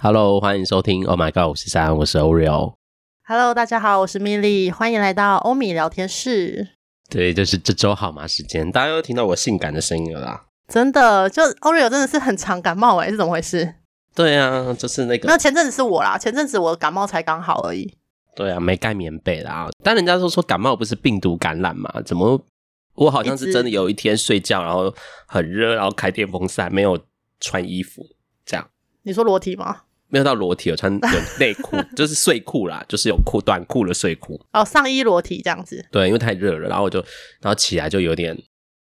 Hello，欢迎收听。Oh my god，我是三，我是 Oreo。Hello，大家好，我是 Milly，欢迎来到欧米聊天室。对，就是这周好吗时间，大家又听到我性感的声音了啦。真的，就 Oreo 真的是很常感冒哎，是怎么回事？对啊，就是那个。那前阵子是我啦，前阵子我感冒才刚好而已。对啊，没盖棉被啦。但人家都说感冒不是病毒感染嘛？怎么我好像是真的有一天睡觉，然后很热，然后开电风扇，没有穿衣服，这样。你说裸体吗？没有到裸体，有穿 有内裤，就是睡裤啦，就是有裤短裤的睡裤。哦，上衣裸体这样子。对，因为太热了，然后我就，然后起来就有点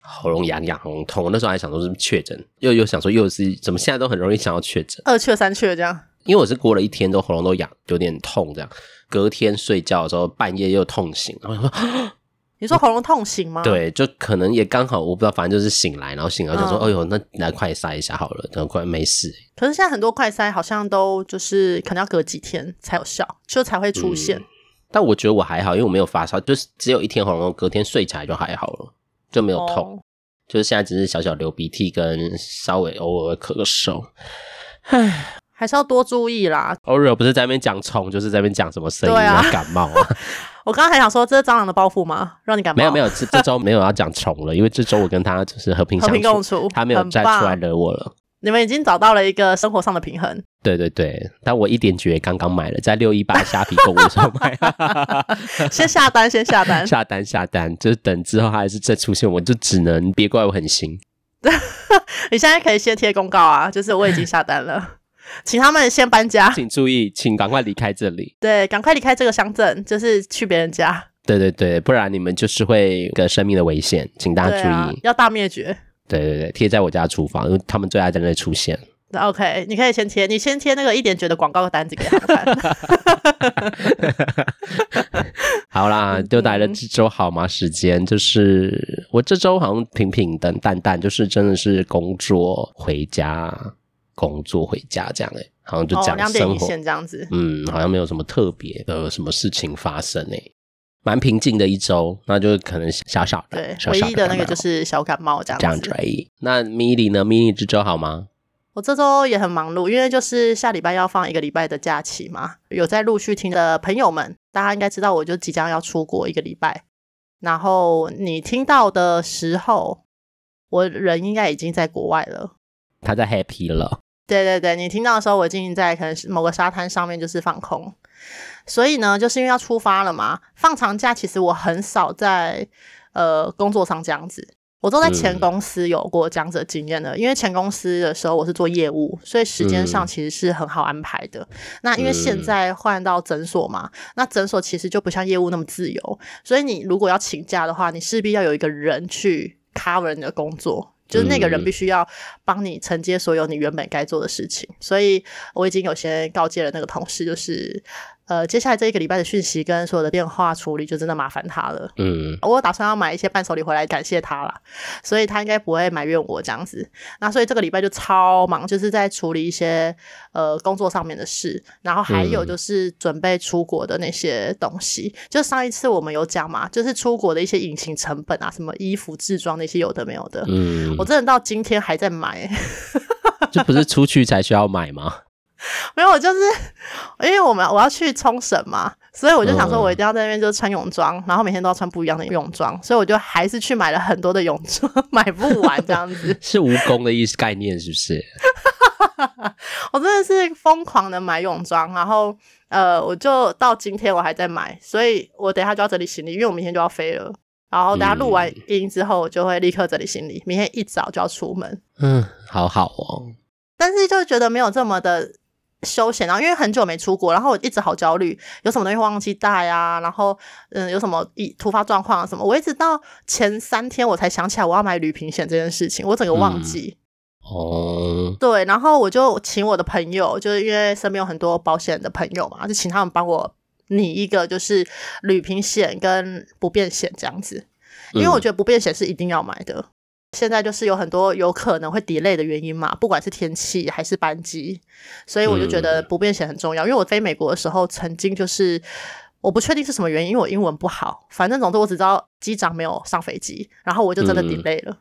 喉咙痒痒、喉咙痛。我那时候还想说是不是确诊，又又想说又是怎么现在都很容易想要确诊，二确三确这样。因为我是过了一天都喉咙都痒，有点痛这样，隔天睡觉的时候半夜又痛醒，然后说。你说喉咙痛醒吗？对，就可能也刚好，我不知道，反正就是醒来，然后醒来就说：“哎、嗯、呦，那来快塞一下好了，等快没事。”可是现在很多快塞好像都就是可能要隔几天才有效，就才会出现、嗯。但我觉得我还好，因为我没有发烧，就是只有一天喉咙，隔天睡起来就还好了，就没有痛。哦、就是现在只是小小流鼻涕跟稍微偶尔咳嗽。唉。还是要多注意啦。Oreo 不是在那边讲虫，就是在那边讲什么声音啊，感冒啊。我刚刚还想说，这是蟑螂的报复吗？让你感冒？没有没有，这这周 没有要讲虫了，因为这周我跟他就是和平共处，他没有再出来惹我了。你们已经找到了一个生活上的平衡。对对对，但我一点绝刚刚买了，在六一八虾皮购物上买，先下单，先下单，下单下单，就是等之后他还是再出现，我就只能别怪我狠心。你现在可以先贴公告啊，就是我已经下单了。请他们先搬家，请注意，请赶快离开这里。对，赶快离开这个乡镇，就是去别人家。对对对，不然你们就是会有个生命的危险，请大家注意，啊、要大灭绝。对对对，贴在我家厨房，因为他们最爱在那里出现。OK，你可以先贴，你先贴那个一点绝的广告单子给他看。好啦，就来了这周好吗？时间就是我这周好像平平淡淡淡，就是真的是工作回家。工作回家这样诶、欸，好像就讲生活，这样子。嗯，好像没有什么特别的什么事情发生诶、欸，蛮平静的一周。那就可能小小的，对，小小的唯一的那个就是小感冒这样子。这样子而已。那 Milly 呢？Milly 这周好吗？我这周也很忙碌，因为就是下礼拜要放一个礼拜的假期嘛。有在陆续听的朋友们，大家应该知道，我就即将要出国一个礼拜。然后你听到的时候，我人应该已经在国外了。他在 Happy 了。对对对，你听到的时候，我已经在可能是某个沙滩上面，就是放空。所以呢，就是因为要出发了嘛，放长假，其实我很少在呃工作上这样子，我都在前公司有过这样子的经验的。嗯、因为前公司的时候我是做业务，所以时间上其实是很好安排的。嗯、那因为现在换到诊所嘛，那诊所其实就不像业务那么自由，所以你如果要请假的话，你势必要有一个人去 cover 你的工作。就是那个人必须要帮你承接所有你原本该做的事情，所以我已经有些告诫了那个同事，就是。呃，接下来这一个礼拜的讯息跟所有的电话处理就真的麻烦他了。嗯，我打算要买一些伴手礼回来感谢他啦，所以他应该不会埋怨我这样子。那所以这个礼拜就超忙，就是在处理一些呃工作上面的事，然后还有就是准备出国的那些东西。嗯、就上一次我们有讲嘛，就是出国的一些隐形成本啊，什么衣服、制装那些有的没有的。嗯，我真的到今天还在买，这不是出去才需要买吗？没有，我就是 因为我们我要去冲绳嘛，所以我就想说，我一定要在那边就穿泳装，嗯、然后每天都要穿不一样的泳装，所以我就还是去买了很多的泳装，买不完这样子。是蜈蚣的意思概念是不是？我真的是疯狂的买泳装，然后呃，我就到今天我还在买，所以我等一下就要整理行李，因为我明天就要飞了。然后等下录完音之后，我就会立刻整理行李，明天一早就要出门。嗯，好好哦。但是就觉得没有这么的。休闲，然后因为很久没出国，然后我一直好焦虑，有什么东西忘记带啊？然后嗯，有什么一突发状况啊什么？我一直到前三天我才想起来我要买旅行险这件事情，我整个忘记。哦、嗯，对，然后我就请我的朋友，就是因为身边有很多保险的朋友嘛，就请他们帮我拟一个就是旅平险跟不便险这样子，因为我觉得不便险是一定要买的。现在就是有很多有可能会 delay 的原因嘛，不管是天气还是班机，所以我就觉得不便险很重要。嗯、因为我飞美国的时候，曾经就是我不确定是什么原因，因为我英文不好，反正总之我只知道机长没有上飞机，然后我就真的 delay 了。嗯、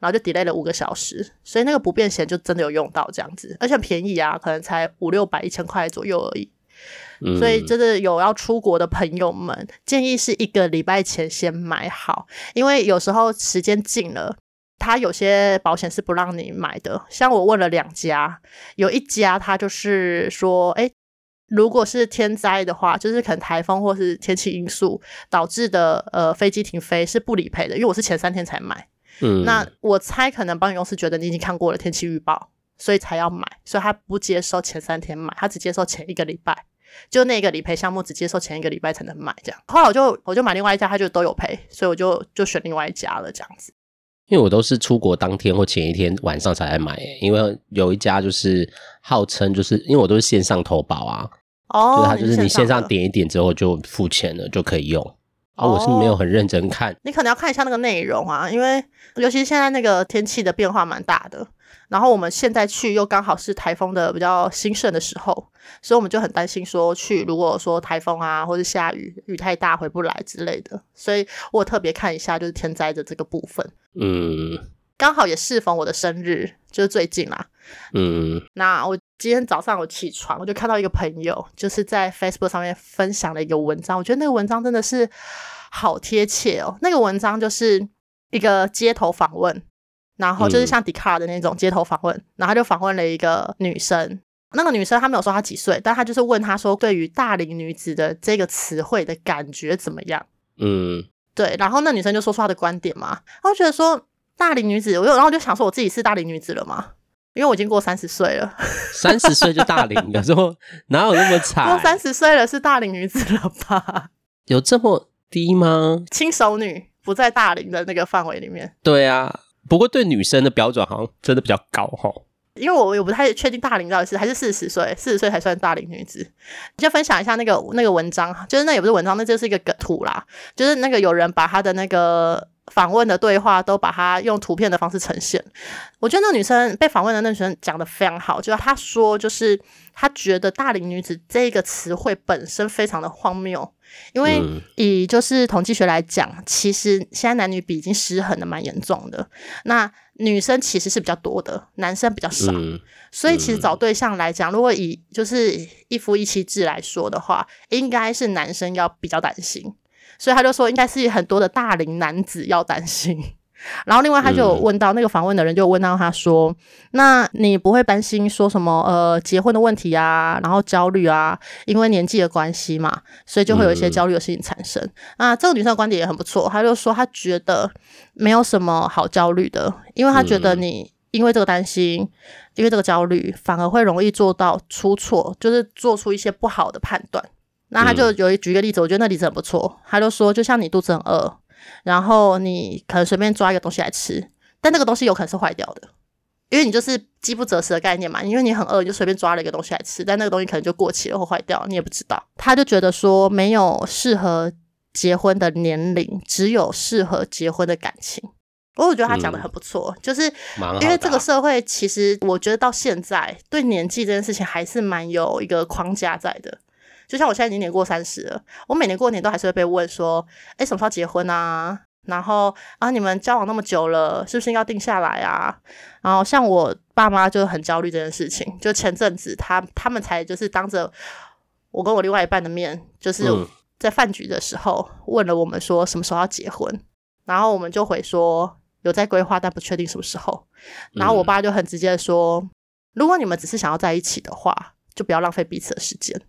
然后就 delay 了五个小时，所以那个不便险就真的有用到这样子，而且便宜啊，可能才五六百、一千块左右而已。嗯、所以真的有要出国的朋友们，建议是一个礼拜前先买好，因为有时候时间近了，他有些保险是不让你买的。像我问了两家，有一家他就是说，哎，如果是天灾的话，就是可能台风或是天气因素导致的，呃，飞机停飞是不理赔的，因为我是前三天才买。嗯，那我猜可能保险公司觉得你已经看过了天气预报，所以才要买，所以他不接受前三天买，他只接受前一个礼拜，就那个理赔项目只接受前一个礼拜才能买，这样。后来我就我就买另外一家，他就都有赔，所以我就就选另外一家了，这样子。因为我都是出国当天或前一天晚上才来买，因为有一家就是号称就是因为我都是线上投保啊，哦，就是他就是你线上点一点之后就付钱了就可以用。啊，我是没有很认真看。你可能要看一下那个内容啊，因为尤其是现在那个天气的变化蛮大的，然后我们现在去又刚好是台风的比较兴盛的时候，所以我们就很担心说去如果说台风啊或者下雨雨太大回不来之类的，所以我特别看一下就是天灾的这个部分。嗯，刚好也适逢我的生日，就是最近啦。嗯，那我今天早上我起床，我就看到一个朋友就是在 Facebook 上面分享了一个文章，我觉得那个文章真的是好贴切哦。那个文章就是一个街头访问，然后就是像 Dcard 的那种街头访问，然后他就访问了一个女生。那个女生她没有说她几岁，但她就是问她说，对于大龄女子的这个词汇的感觉怎么样？嗯，对。然后那女生就说出她的观点嘛，她就觉得说大龄女子，我又然后就想说我自己是大龄女子了嘛。因为我已经过三十岁了，三十岁就大龄了，说哪有那么惨？过三十岁了是大龄女子了吧？有这么低吗？轻熟女不在大龄的那个范围里面。对啊，不过对女生的标准好像真的比较高哈。因为我也不太确定大龄到底是还是四十岁，四十岁才算大龄女子。就分享一下那个那个文章，就是那也不是文章，那就是一个梗图啦，就是那个有人把他的那个。访问的对话都把它用图片的方式呈现。我觉得那女生被访问的那女生讲的非常好，就是她说，就是她觉得“大龄女子”这个词汇本身非常的荒谬，因为以就是统计学来讲，其实现在男女比已经失衡的蛮严重的。那女生其实是比较多的，男生比较少，所以其实找对象来讲，如果以就是一夫一妻制来说的话，应该是男生要比较担心。所以他就说，应该是很多的大龄男子要担心。然后另外他就有问到那个访问的人，就问到他说：“嗯、那你不会担心说什么呃结婚的问题啊，然后焦虑啊，因为年纪的关系嘛，所以就会有一些焦虑的事情产生。嗯”那这个女生的观点也很不错，她就说她觉得没有什么好焦虑的，因为她觉得你因为这个担心，因为这个焦虑，反而会容易做到出错，就是做出一些不好的判断。那他就有一举一个例子，我觉得那例子很不错。他就说，就像你肚子很饿，然后你可能随便抓一个东西来吃，但那个东西有可能是坏掉的，因为你就是饥不择食的概念嘛。因为你很饿，你就随便抓了一个东西来吃，但那个东西可能就过期了或坏掉，你也不知道。他就觉得说，没有适合结婚的年龄，只有适合结婚的感情。我我觉得他讲的很不错，嗯、就是因为这个社会其实我觉得到现在对年纪这件事情还是蛮有一个框架在的。就像我现在已经年过三十了，我每年过年都还是会被问说，哎，什么时候结婚啊？然后啊，你们交往那么久了，是不是应该定下来啊？然后像我爸妈就很焦虑这件事情，就前阵子他他们才就是当着我跟我另外一半的面，就是在饭局的时候问了我们说什么时候要结婚，然后我们就回说有在规划，但不确定什么时候。然后我爸就很直接的说，如果你们只是想要在一起的话，就不要浪费彼此的时间。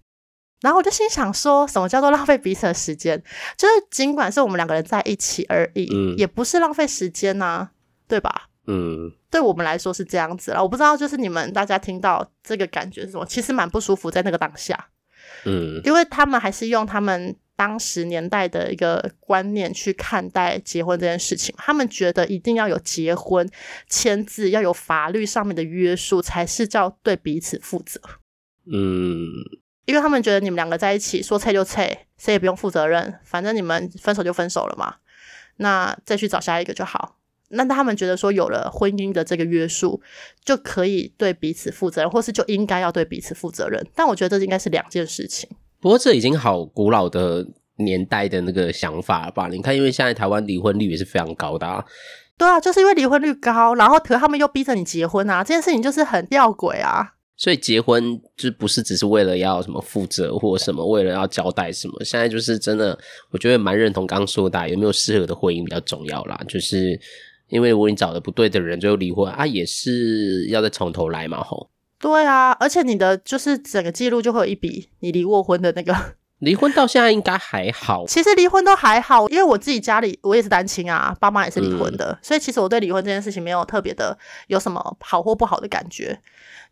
然后我就心想说，什么叫做浪费彼此的时间？就是尽管是我们两个人在一起而已，嗯，也不是浪费时间呐，啊，对吧？嗯，对我们来说是这样子啦。我不知道，就是你们大家听到这个感觉是什么？其实蛮不舒服，在那个当下，嗯，因为他们还是用他们当时年代的一个观念去看待结婚这件事情，他们觉得一定要有结婚签字，要有法律上面的约束，才是叫对彼此负责。嗯。因为他们觉得你们两个在一起说拆就拆，谁也不用负责任，反正你们分手就分手了嘛，那再去找下一个就好。那他们觉得说有了婚姻的这个约束，就可以对彼此负责任，或是就应该要对彼此负责任。但我觉得这应该是两件事情。不过这已经好古老的年代的那个想法了吧？你看，因为现在台湾离婚率也是非常高的啊。对啊，就是因为离婚率高，然后可是他们又逼着你结婚啊，这件事情就是很吊诡啊。所以结婚就不是只是为了要什么负责或什么，为了要交代什么。现在就是真的，我觉得蛮认同刚刚说的，有没有适合的婚姻比较重要啦。就是因为如果你找的不对的人，最后离婚啊，也是要再从头来嘛，吼。对啊，而且你的就是整个记录就会有一笔你离过婚的那个。离婚到现在应该还好。其实离婚都还好，因为我自己家里我也是单亲啊，爸妈也是离婚的，嗯，所以其实我对离婚这件事情没有特别的有什么好或不好的感觉。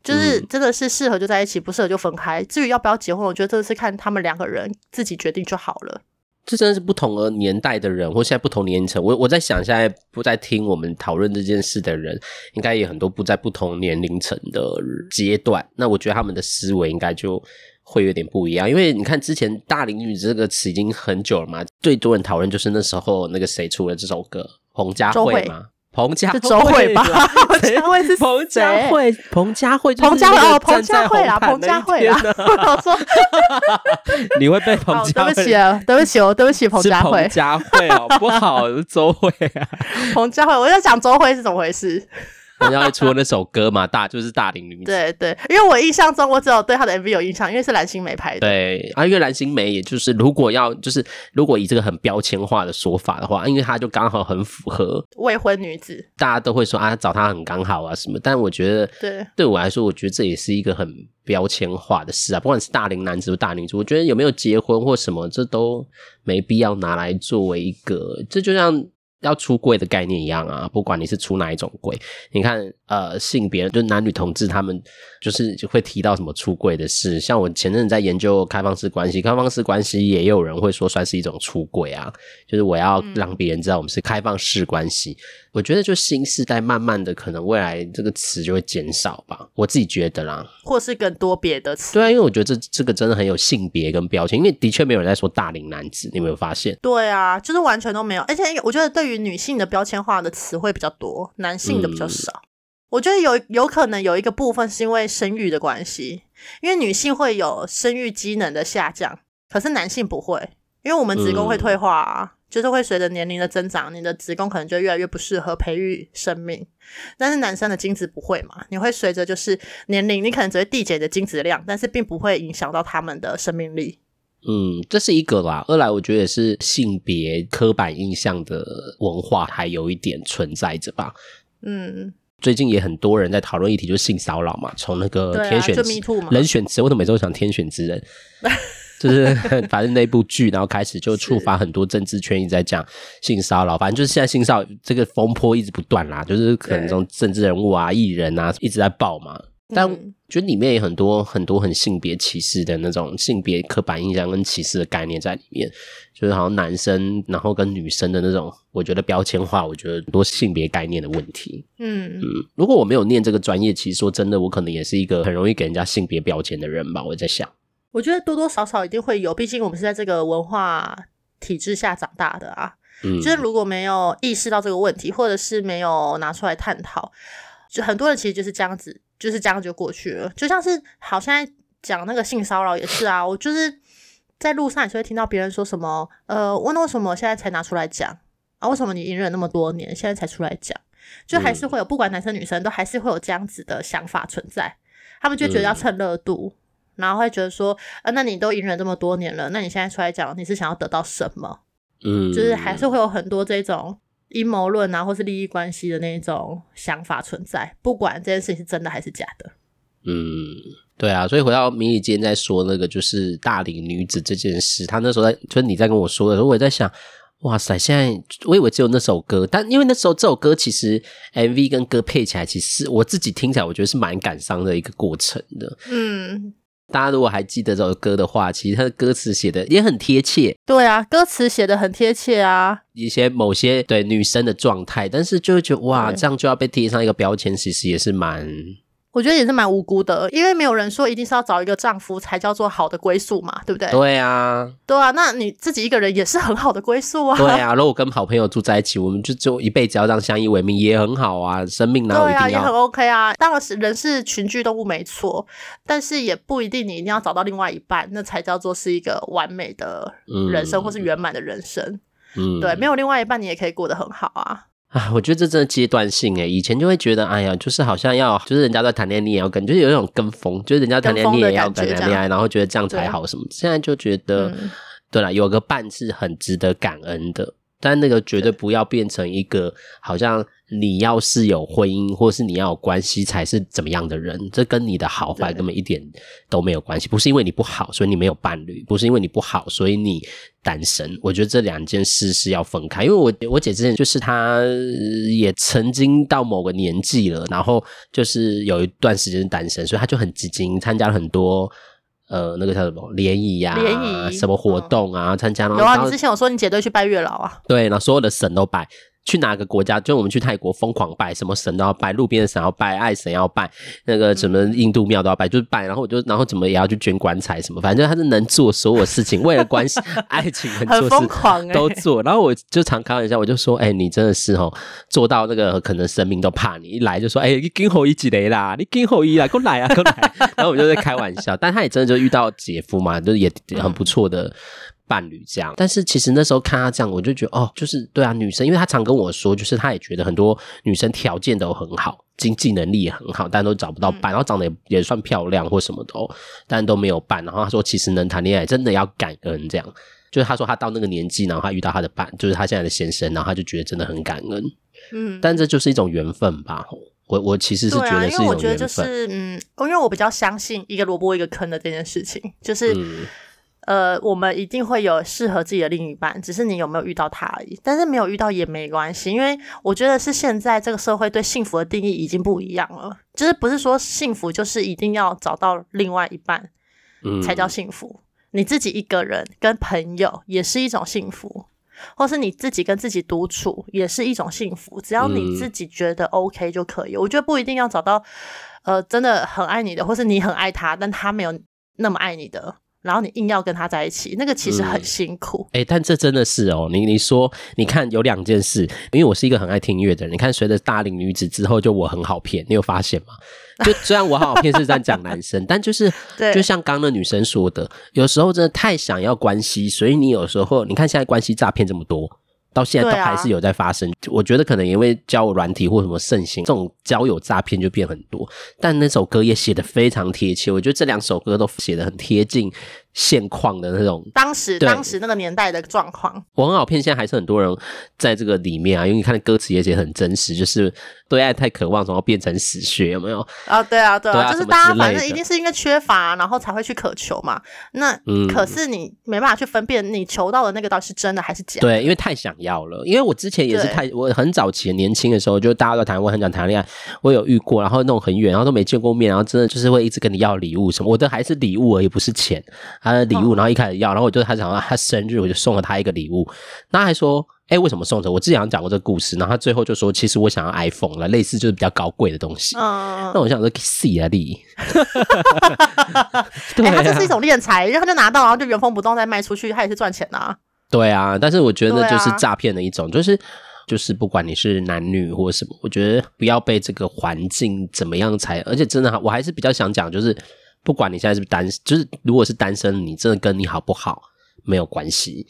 就是真的是适合就在一起，不适合就分开。至于要不要结婚，我觉得这是看他们两个人自己决定就好了。这真的是不同的年代的人，或现在不同年龄层。我我在想，现在不在听我们讨论这件事的人，应该也很多不在不同年龄层的阶段。那我觉得他们的思维应该就会有点不一样。因为你看，之前“大龄女子”这个词已经很久了嘛，最多人讨论就是那时候那个谁出了这首歌，彭佳慧嘛。彭佳慧周慧吧？彭佳 慧是彭佳慧，彭佳慧，彭佳慧哦，彭佳慧啦，彭佳慧啦。我说，你会被彭佳慧？对不起啊，对不起哦，对不起，彭佳慧。彭佳慧哦，不好，周慧啊。彭佳慧，我在想周慧是怎么回事。人家会出那首歌嘛，大就是大龄女子。对对，因为我印象中我只有对她的 MV 有印象，因为是蓝心湄拍的。对啊，因为蓝心湄也就是如果要就是如果以这个很标签化的说法的话，因为她就刚好很符合未婚女子，大家都会说啊找她很刚好啊什么。但我觉得对对我来说，我觉得这也是一个很标签化的事啊，不管是大龄男子或大女子，我觉得有没有结婚或什么，这都没必要拿来作为一个，这就像。要出柜的概念一样啊，不管你是出哪一种柜，你看，呃，性别就男女同志，他们就是就会提到什么出柜的事。像我前阵子在研究开放式关系，开放式关系也有人会说算是一种出柜啊，就是我要让别人知道我们是开放式关系。嗯。我觉得就新时代慢慢的可能未来这个词就会减少吧，我自己觉得啦，或是更多别的词。对啊，因为我觉得这这个真的很有性别跟标签，因为的确没有人在说大龄男子，你有没有发现？对啊，就是完全都没有，而且我觉得对于女性的标签化的词汇比较多，男性的比较少。嗯、我觉得有有可能有一个部分是因为生育的关系，因为女性会有生育机能的下降，可是男性不会，因为我们子宫会退化啊，嗯、就是会随着年龄的增长，你的子宫可能就越来越不适合培育生命。但是男生的精子不会嘛？你会随着就是年龄，你可能只会递减的精子量，但是并不会影响到他们的生命力。嗯，这是一个啦。二来，我觉得也是性别刻板印象的文化还有一点存在着吧。嗯，最近也很多人在讨论议题，就是性骚扰嘛。从那个天选之人选之，我怎么每周想天选之人，就是 反正那部剧，然后开始就触发很多政治圈一直在讲性骚扰。反正就是现在性骚扰这个风波一直不断啦，就是可能从政治人物啊、艺人啊一直在爆嘛。但觉得里面有很多很多很性别歧视的那种性别刻板印象跟歧视的概念在里面，就是好像男生然后跟女生的那种，我觉得标签化，我觉得很多性别概念的问题。嗯嗯，如果我没有念这个专业，其实说真的，我可能也是一个很容易给人家性别标签的人吧。我在想，我觉得多多少少一定会有，毕竟我们是在这个文化体制下长大的啊。嗯，就是如果没有意识到这个问题，或者是没有拿出来探讨，就很多人其实就是这样子。就是这样就过去了，就像是好像讲那个性骚扰也是啊，我就是在路上也是会听到别人说什么，呃，问为什么现在才拿出来讲啊？为什么你隐忍那么多年，现在才出来讲？就还是会有，不管男生女生都还是会有这样子的想法存在，他们就觉得要蹭热度，然后会觉得说，呃，那你都隐忍这么多年了，那你现在出来讲，你是想要得到什么？嗯，就是还是会有很多这种。阴谋论啊，或是利益关系的那种想法存在，不管这件事情是真的还是假的。嗯，对啊，所以回到米莉今天在说那个就是大龄女子这件事，她那时候在就是你在跟我说的时候，我也在想，哇塞，现在我以为只有那首歌，但因为那时候这首歌其实 MV 跟歌配起来，其实我自己听起来我觉得是蛮感伤的一个过程的。嗯。大家如果还记得这首歌的话，其实它的歌词写的也很贴切。对啊，歌词写的很贴切啊，一些某些对女生的状态，但是就会觉得哇，这样就要被贴上一个标签，其实也是蛮。我觉得也是蛮无辜的，因为没有人说一定是要找一个丈夫才叫做好的归宿嘛，对不对？对啊，对啊，那你自己一个人也是很好的归宿啊。对啊，如果跟好朋友住在一起，我们就就一辈子要这样相依为命，也很好啊。生命哪有一定要？对啊，也很 OK 啊。当然是人是群居动物没错，但是也不一定你一定要找到另外一半，那才叫做是一个完美的人生，嗯，或是圆满的人生。嗯，对，没有另外一半你也可以过得很好啊。啊，我觉得这真的阶段性诶，以前就会觉得，哎呀，就是好像要，就是人家在谈恋爱你也要跟，就是有一种跟风，就是人家谈恋爱你也要跟谈恋爱，然后觉得这样才好什么。现在就觉得，嗯、对了，有个伴是很值得感恩的。但那个绝对不要变成一个好像你要是有婚姻或是你要有关系才是怎么样的人，这跟你的好坏根本一点都没有关系。不是因为你不好，所以你没有伴侣；不是因为你不好，所以你单身。我觉得这两件事是要分开。因为我我姐之前就是她也曾经到某个年纪了，然后就是有一段时间是单身，所以她就很积极参加了很多。呃，那个叫什么联谊呀？联谊什么活动啊？参、嗯、加了。有啊，你之前有说你姐都去拜月老啊？对，然后所有的神都拜。去哪个国家？就我们去泰国疯狂拜，什么神都要拜，路边的神要拜，爱神要拜，那个什么印度庙都要拜，就是拜。然后我就，然后怎么也要去捐棺材什么，反正他是能做所有事情，为了关系、爱情很 疯狂、欸，都做。然后我就常开玩笑，我就说：“哎、欸，你真的是哦，做到那个可能神明都怕你，一来就说：‘哎、欸，你今后一几雷啦，你今后一来，过来啊，过来。’然后我就在开玩笑，但他也真的就遇到姐夫嘛，就是也很不错的。”伴侣这样，但是其实那时候看他这样，我就觉得哦，就是对啊，女生，因为他常跟我说，就是他也觉得很多女生条件都很好，经济能力也很好，但都找不到伴，然后长得也也算漂亮或什么的，但都没有伴。然后他说，其实能谈恋爱真的要感恩，这样就是他说他到那个年纪，然后他遇到他的伴，就是他现在的先生，然后他就觉得真的很感恩。嗯，但这就是一种缘分吧。我我其实是觉得是一种缘分，因为我觉得就是嗯，因为我比较相信一个萝卜一个坑的这件事情，就是。嗯呃，我们一定会有适合自己的另一半，只是你有没有遇到他而已。但是没有遇到也没关系，因为我觉得是现在这个社会对幸福的定义已经不一样了。就是不是说幸福就是一定要找到另外一半，才叫幸福。嗯。你自己一个人跟朋友也是一种幸福，或是你自己跟自己独处也是一种幸福。只要你自己觉得 OK 就可以。我觉得不一定要找到呃真的很爱你的，或是你很爱他，但他没有那么爱你的。然后你硬要跟他在一起，那个其实很辛苦。哎、嗯欸，但这真的是哦，你你说，你看有两件事，因为我是一个很爱听音乐的人。你看，随着大龄女子之后，就我很好骗，你有发现吗？就虽然我好好骗是在讲男生，但就是，就像刚刚那女生说的，有时候真的太想要关系，所以你有时候，你看现在关系诈骗这么多。到现在都还是有在发生，啊、我觉得可能因为交友软体或什么盛行，这种交友诈骗就变很多。但那首歌也写得非常贴切，我觉得这两首歌都写得很贴近现况的那种。当时当时那个年代的状况，我很好骗，现在还是很多人在这个里面啊，因为你看歌词也写很真实，就是对爱太渴望，然后变成死穴，有没有？啊，对啊，对啊，就是大家反正一定是因为缺乏，然后才会去渴求嘛。那、嗯、可是你没办法去分辨你求到的那个到底是真的还是假的。对，因为太想要了。因为我之前也是太，我很早期年轻的时候，就大家都谈，我很想谈恋爱，我有遇过，然后那种很远，然后都没见过面，然后真的就是会一直跟你要礼物什么，我的还是礼物而已，不是钱，他的礼物，然后一开始要，然后我就他想到他生日，我就送了他一个礼物，那他还说，哎，为什么送这？我之前好像讲过这个故事，然后他最后就说，其实我想要 iPhone 了，类似就是比较高贵的东西。嗯，那我想说，，C 啊你，对啊，他这是一种敛财，因为他就拿到，然后就原封不动再卖出去，他也是赚钱呐、啊。对啊，但是我觉得就是诈骗的一种，啊、就是就是不管你是男女或什么，我觉得不要被这个环境怎么样才，而且真的，我还是比较想讲，就是不管你现在是不是单，就是如果是单身，你真的跟你好不好没有关系。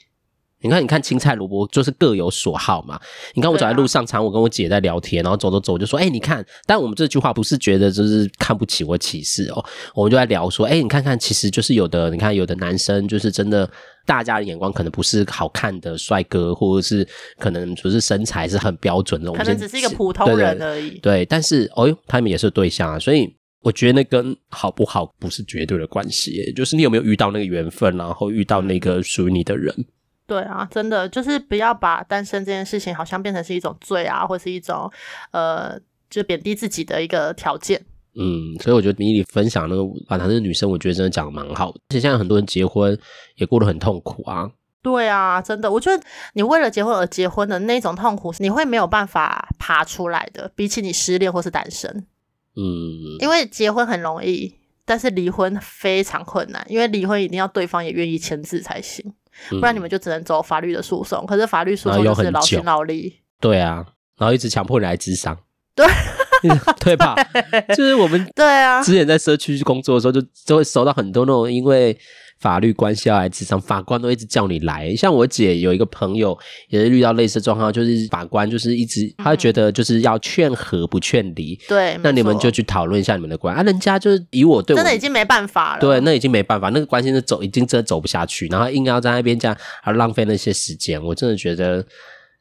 你看，你看青菜萝卜就是各有所好嘛。你看我走在路上，常我跟我姐在聊天，然后走走走，就说：“哎、你看。”但我们这句话不是觉得就是看不起或歧视哦，我们就在聊说：“哎、你看看，其实就是有的，你看有的男生就是真的，大家的眼光可能不是好看的帅哥，或者是可能就是身材是很标准的，可能只是一个普通人而已。对，但是哦，他们也是对象啊，所以我觉得那跟好不好不是绝对的关系，就是你有没有遇到那个缘分，然后遇到那个属于你的人。”对啊，真的就是不要把单身这件事情好像变成是一种罪啊，或是一种呃，就贬低自己的一个条件。嗯，所以我觉得米莉分享那个反弹的女生，我觉得真的讲的蛮好的。而且现在很多人结婚也过得很痛苦啊。对啊，真的，我觉得你为了结婚而结婚的那种痛苦，你会没有办法爬出来的，比起你失恋或是单身。嗯，因为结婚很容易，但是离婚非常困难，因为离婚一定要对方也愿意签字才行。不然你们就只能走法律的诉讼，嗯，可是法律诉讼就是劳心劳力。对啊，然后一直强迫你来智商。对，对吧？就是我们对啊，之前在社区工作的时候就，就就会收到很多那种因为法律关系要来咨商，法官都一直叫你来。像我姐有一个朋友也是遇到类似状况，就是法官就是一直他觉得就是要劝和不劝离。对，那你们就去讨论一下你们的关系啊。人家就是以我对我真的已经没办法了。对，那已经没办法，那个关系是走已经真的走不下去，然后硬要在那边这样，还浪费那些时间，我真的觉得。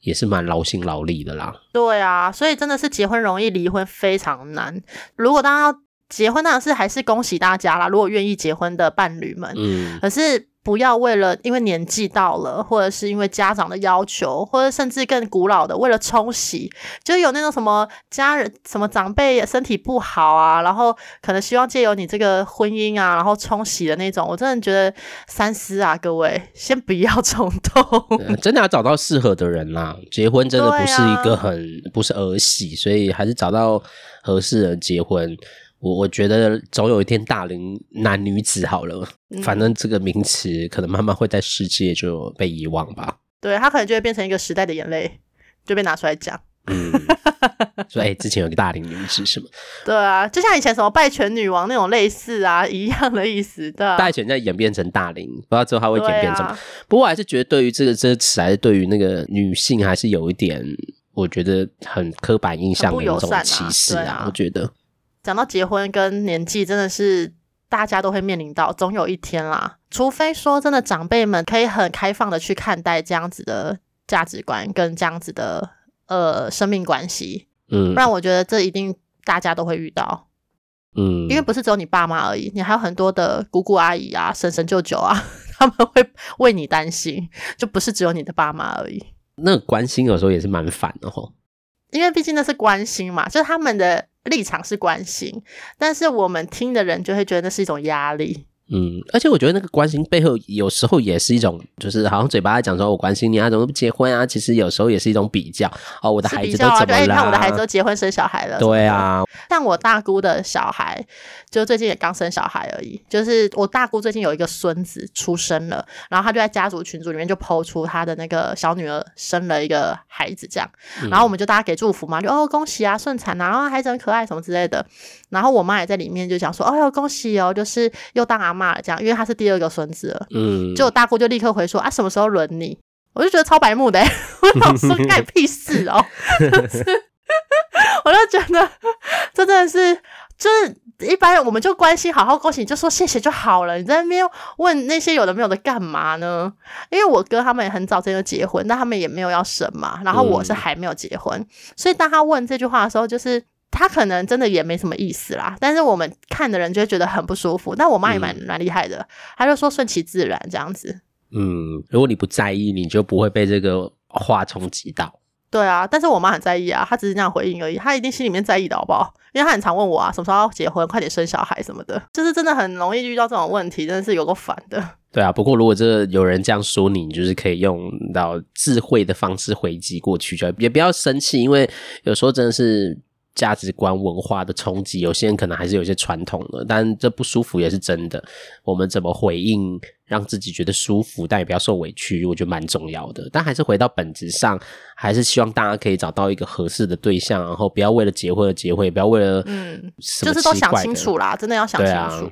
也是蛮劳心劳力的啦。对啊，所以真的是结婚容易，离婚非常难。如果大家要结婚，当然是还是恭喜大家啦。如果愿意结婚的伴侣们，嗯，可是。不要为了因为年纪到了，或者是因为家长的要求，或者甚至更古老的为了冲喜，就有那种什么家人、什么长辈身体不好啊，然后可能希望借由你这个婚姻啊，然后冲喜的那种，我真的觉得三思啊，各位先不要冲动，真的要找到适合的人啦。结婚真的不是一个很、啊、不是儿戏，所以还是找到合适的人结婚。我我觉得总有一天大龄男女子好了，嗯，反正这个名词可能慢慢会在世界就被遗忘吧。对，他可能就会变成一个时代的眼泪，就被拿出来讲。嗯，所以之前有个大龄女子是吗？对啊，就像以前什么拜权女王那种类似啊一样的意思。的啊，拜权在演变成大龄，不知道之后它会演变成什么。啊。不过我还是觉得对于这个这个词，还是对于那个女性还是有一点，我觉得很刻板印象的那种歧视啊，啊。我觉得。讲到结婚跟年纪，真的是大家都会面临到，总有一天啦。除非说真的长辈们可以很开放的去看待这样子的价值观跟这样子的呃生命关系，嗯，不然我觉得这一定大家都会遇到，嗯，因为不是只有你爸妈而已，你还有很多的姑姑阿姨啊、婶婶舅舅啊，他们会为你担心，就不是只有你的爸妈而已。那个关心有时候也是蛮烦的吼，因为毕竟那是关心嘛，就是他们的。立场是关心，但是我们听的人就会觉得那是一种压力。嗯，而且我觉得那个关心背后有时候也是一种，就是好像嘴巴在讲说我关心你啊，怎么不结婚啊？其实有时候也是一种比较哦，我的孩子都怎么了？对，你看我的孩子都结婚生小孩了。对啊，像我大姑的小孩，就最近也刚生小孩而已。就是我大姑最近有一个孙子出生了，然后她就在家族群组里面就 po 出她的那个小女儿生了一个孩子，这样，然后我们就大家给祝福嘛，就哦恭喜啊顺产啊，然后孩子很可爱什么之类的。然后我妈也在里面就讲说，哦哟恭喜哦，就是又当阿。骂了这样，因为他是第二个孙子了。嗯，就我大姑就立刻回说啊，什么时候轮你？我就觉得超白目的，我老说干 屁事哦。我就觉得这真的是，就是一般我们就关心，好好恭喜，你就说谢谢就好了。你在那边问那些有的没有的干嘛呢？因为我哥他们也很早之前就结婚，但他们也没有要生嘛。然后我是还没有结婚，嗯、所以当他问这句话的时候，就是。他可能真的也没什么意思啦，但是我们看的人就会觉得很不舒服。但我妈也蛮蛮厉害的，她就说顺其自然这样子。嗯，如果你不在意，你就不会被这个话冲击到。对啊，但是我妈很在意啊，她只是那样回应而已，她一定心里面在意的好不好？因为她很常问我啊，什么时候要结婚，快点生小孩什么的，就是真的很容易遇到这种问题，真的是有够烦的。对啊，不过如果这有人这样说你，你就是可以用到智慧的方式回击过去，就也不要生气，因为有时候真的是。价值观文化的冲击，有些人可能还是有些传统的，但这不舒服也是真的。我们怎么回应，让自己觉得舒服，但也不要受委屈，我觉得蛮重要的。但还是回到本质上，还是希望大家可以找到一个合适的对象，然后不要为了结婚而结婚，不要为了嗯，就是都想清楚啦，真的要想清楚。啊、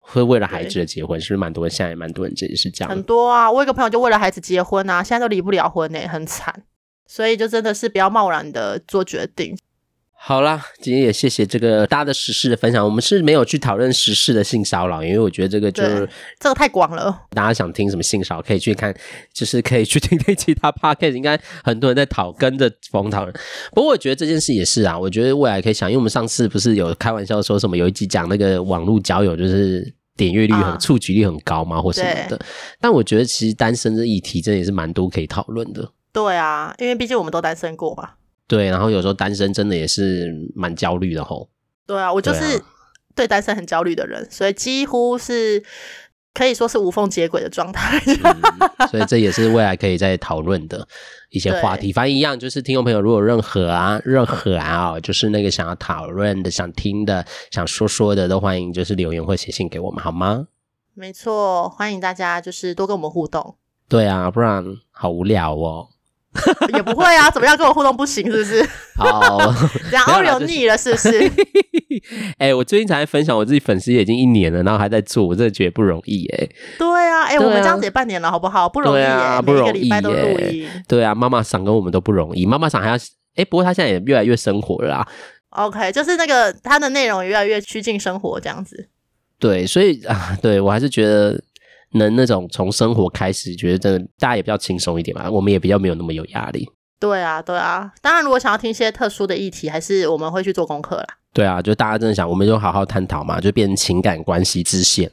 会为了孩子而结婚，是不是蛮多人？现在也蛮多人这也是这样。很多啊，我有个朋友就为了孩子结婚啊，现在都离不了婚呢、欸，很惨。所以就真的是不要贸然的做决定。好啦，今天也谢谢这个大家的时事的分享。我们是没有去讨论时事的性骚扰，因为我觉得这个就是这个太广了。大家想听什么性骚扰，可以去看，就是可以去听听其他 podcast，应该很多人在讨跟着风讨论。不过我觉得这件事也是啊，我觉得未来可以想，因为我们上次不是有开玩笑说什么，有一集讲那个网络交友，就是点阅率很、啊、触及率很高嘛，或什么的。但我觉得其实单身这议题真的也是蛮多可以讨论的。对啊，因为毕竟我们都单身过嘛。对，然后有时候单身真的也是蛮焦虑的吼。对啊，我就是对单身很焦虑的人，所以几乎是可以说是无缝接轨的状态。嗯，所以这也是未来可以再讨论的一些话题。反正一样，就是听众朋友如果有任何啊、任何啊，就是那个想要讨论的、想听的、想说说的，都欢迎就是留言或写信给我们，好吗？没错，欢迎大家就是多跟我们互动。对啊，不然好无聊哦。也不会啊，怎么样跟我互动不行是不是？好，这样 Oreo 腻了是不是？哎、欸，我最近才分享我自己粉丝页已经一年了，然后还在做，我真的觉得不容易哎、欸。对啊，哎、欸，我们这样子也半年了，好不好？不容易、欸，啊、不容易、欸，每个礼拜都录音。对啊，妈妈赏跟我们都不容易，妈妈赏还要哎、欸，不过她现在也越来越生活了啊。OK，就是那个他的内容越来越趋近生活这样子。对，所以啊，对我还是觉得能那种从生活开始，觉得真的大家也比较轻松一点吧，我们也比较没有那么有压力。对啊，对啊，当然如果想要听一些特殊的议题，还是我们会去做功课啦。对啊，就大家真的想，我们就好好探讨嘛，就变成情感关系支线，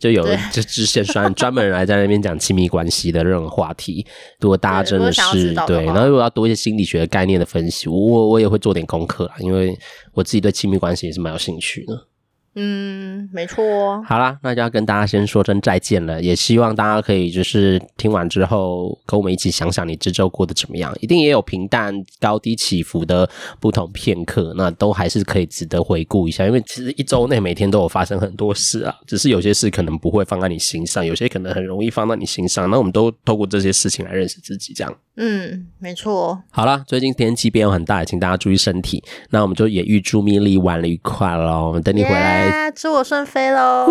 就有了这支线专 专门来在那边讲亲密关系的任何话题。如果大家真的是对，对，然后如果要多一些心理学的概念的分析，我我也会做点功课啦，因为我自己对亲密关系也是蛮有兴趣的。嗯，没错。好啦，那就要跟大家先说声再见了。也希望大家可以就是听完之后，跟我们一起想想你这周过得怎么样。一定也有平淡、高低起伏的不同片刻，那都还是可以值得回顾一下。因为其实一周内每天都有发生很多事啊，只是有些事可能不会放在你心上，有些可能很容易放到你心上。那我们都透过这些事情来认识自己，这样。嗯，没错。好啦，最近天气变化很大，请大家注意身体。那我们就也预祝米莉玩得愉快喽，等你回来。Yeah! 祝我顺飞喽！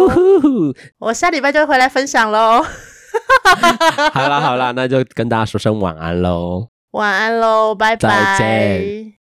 我下礼拜就会回来分享喽。好啦好啦，那就跟大家说声晚安喽。晚安喽，拜拜。再见。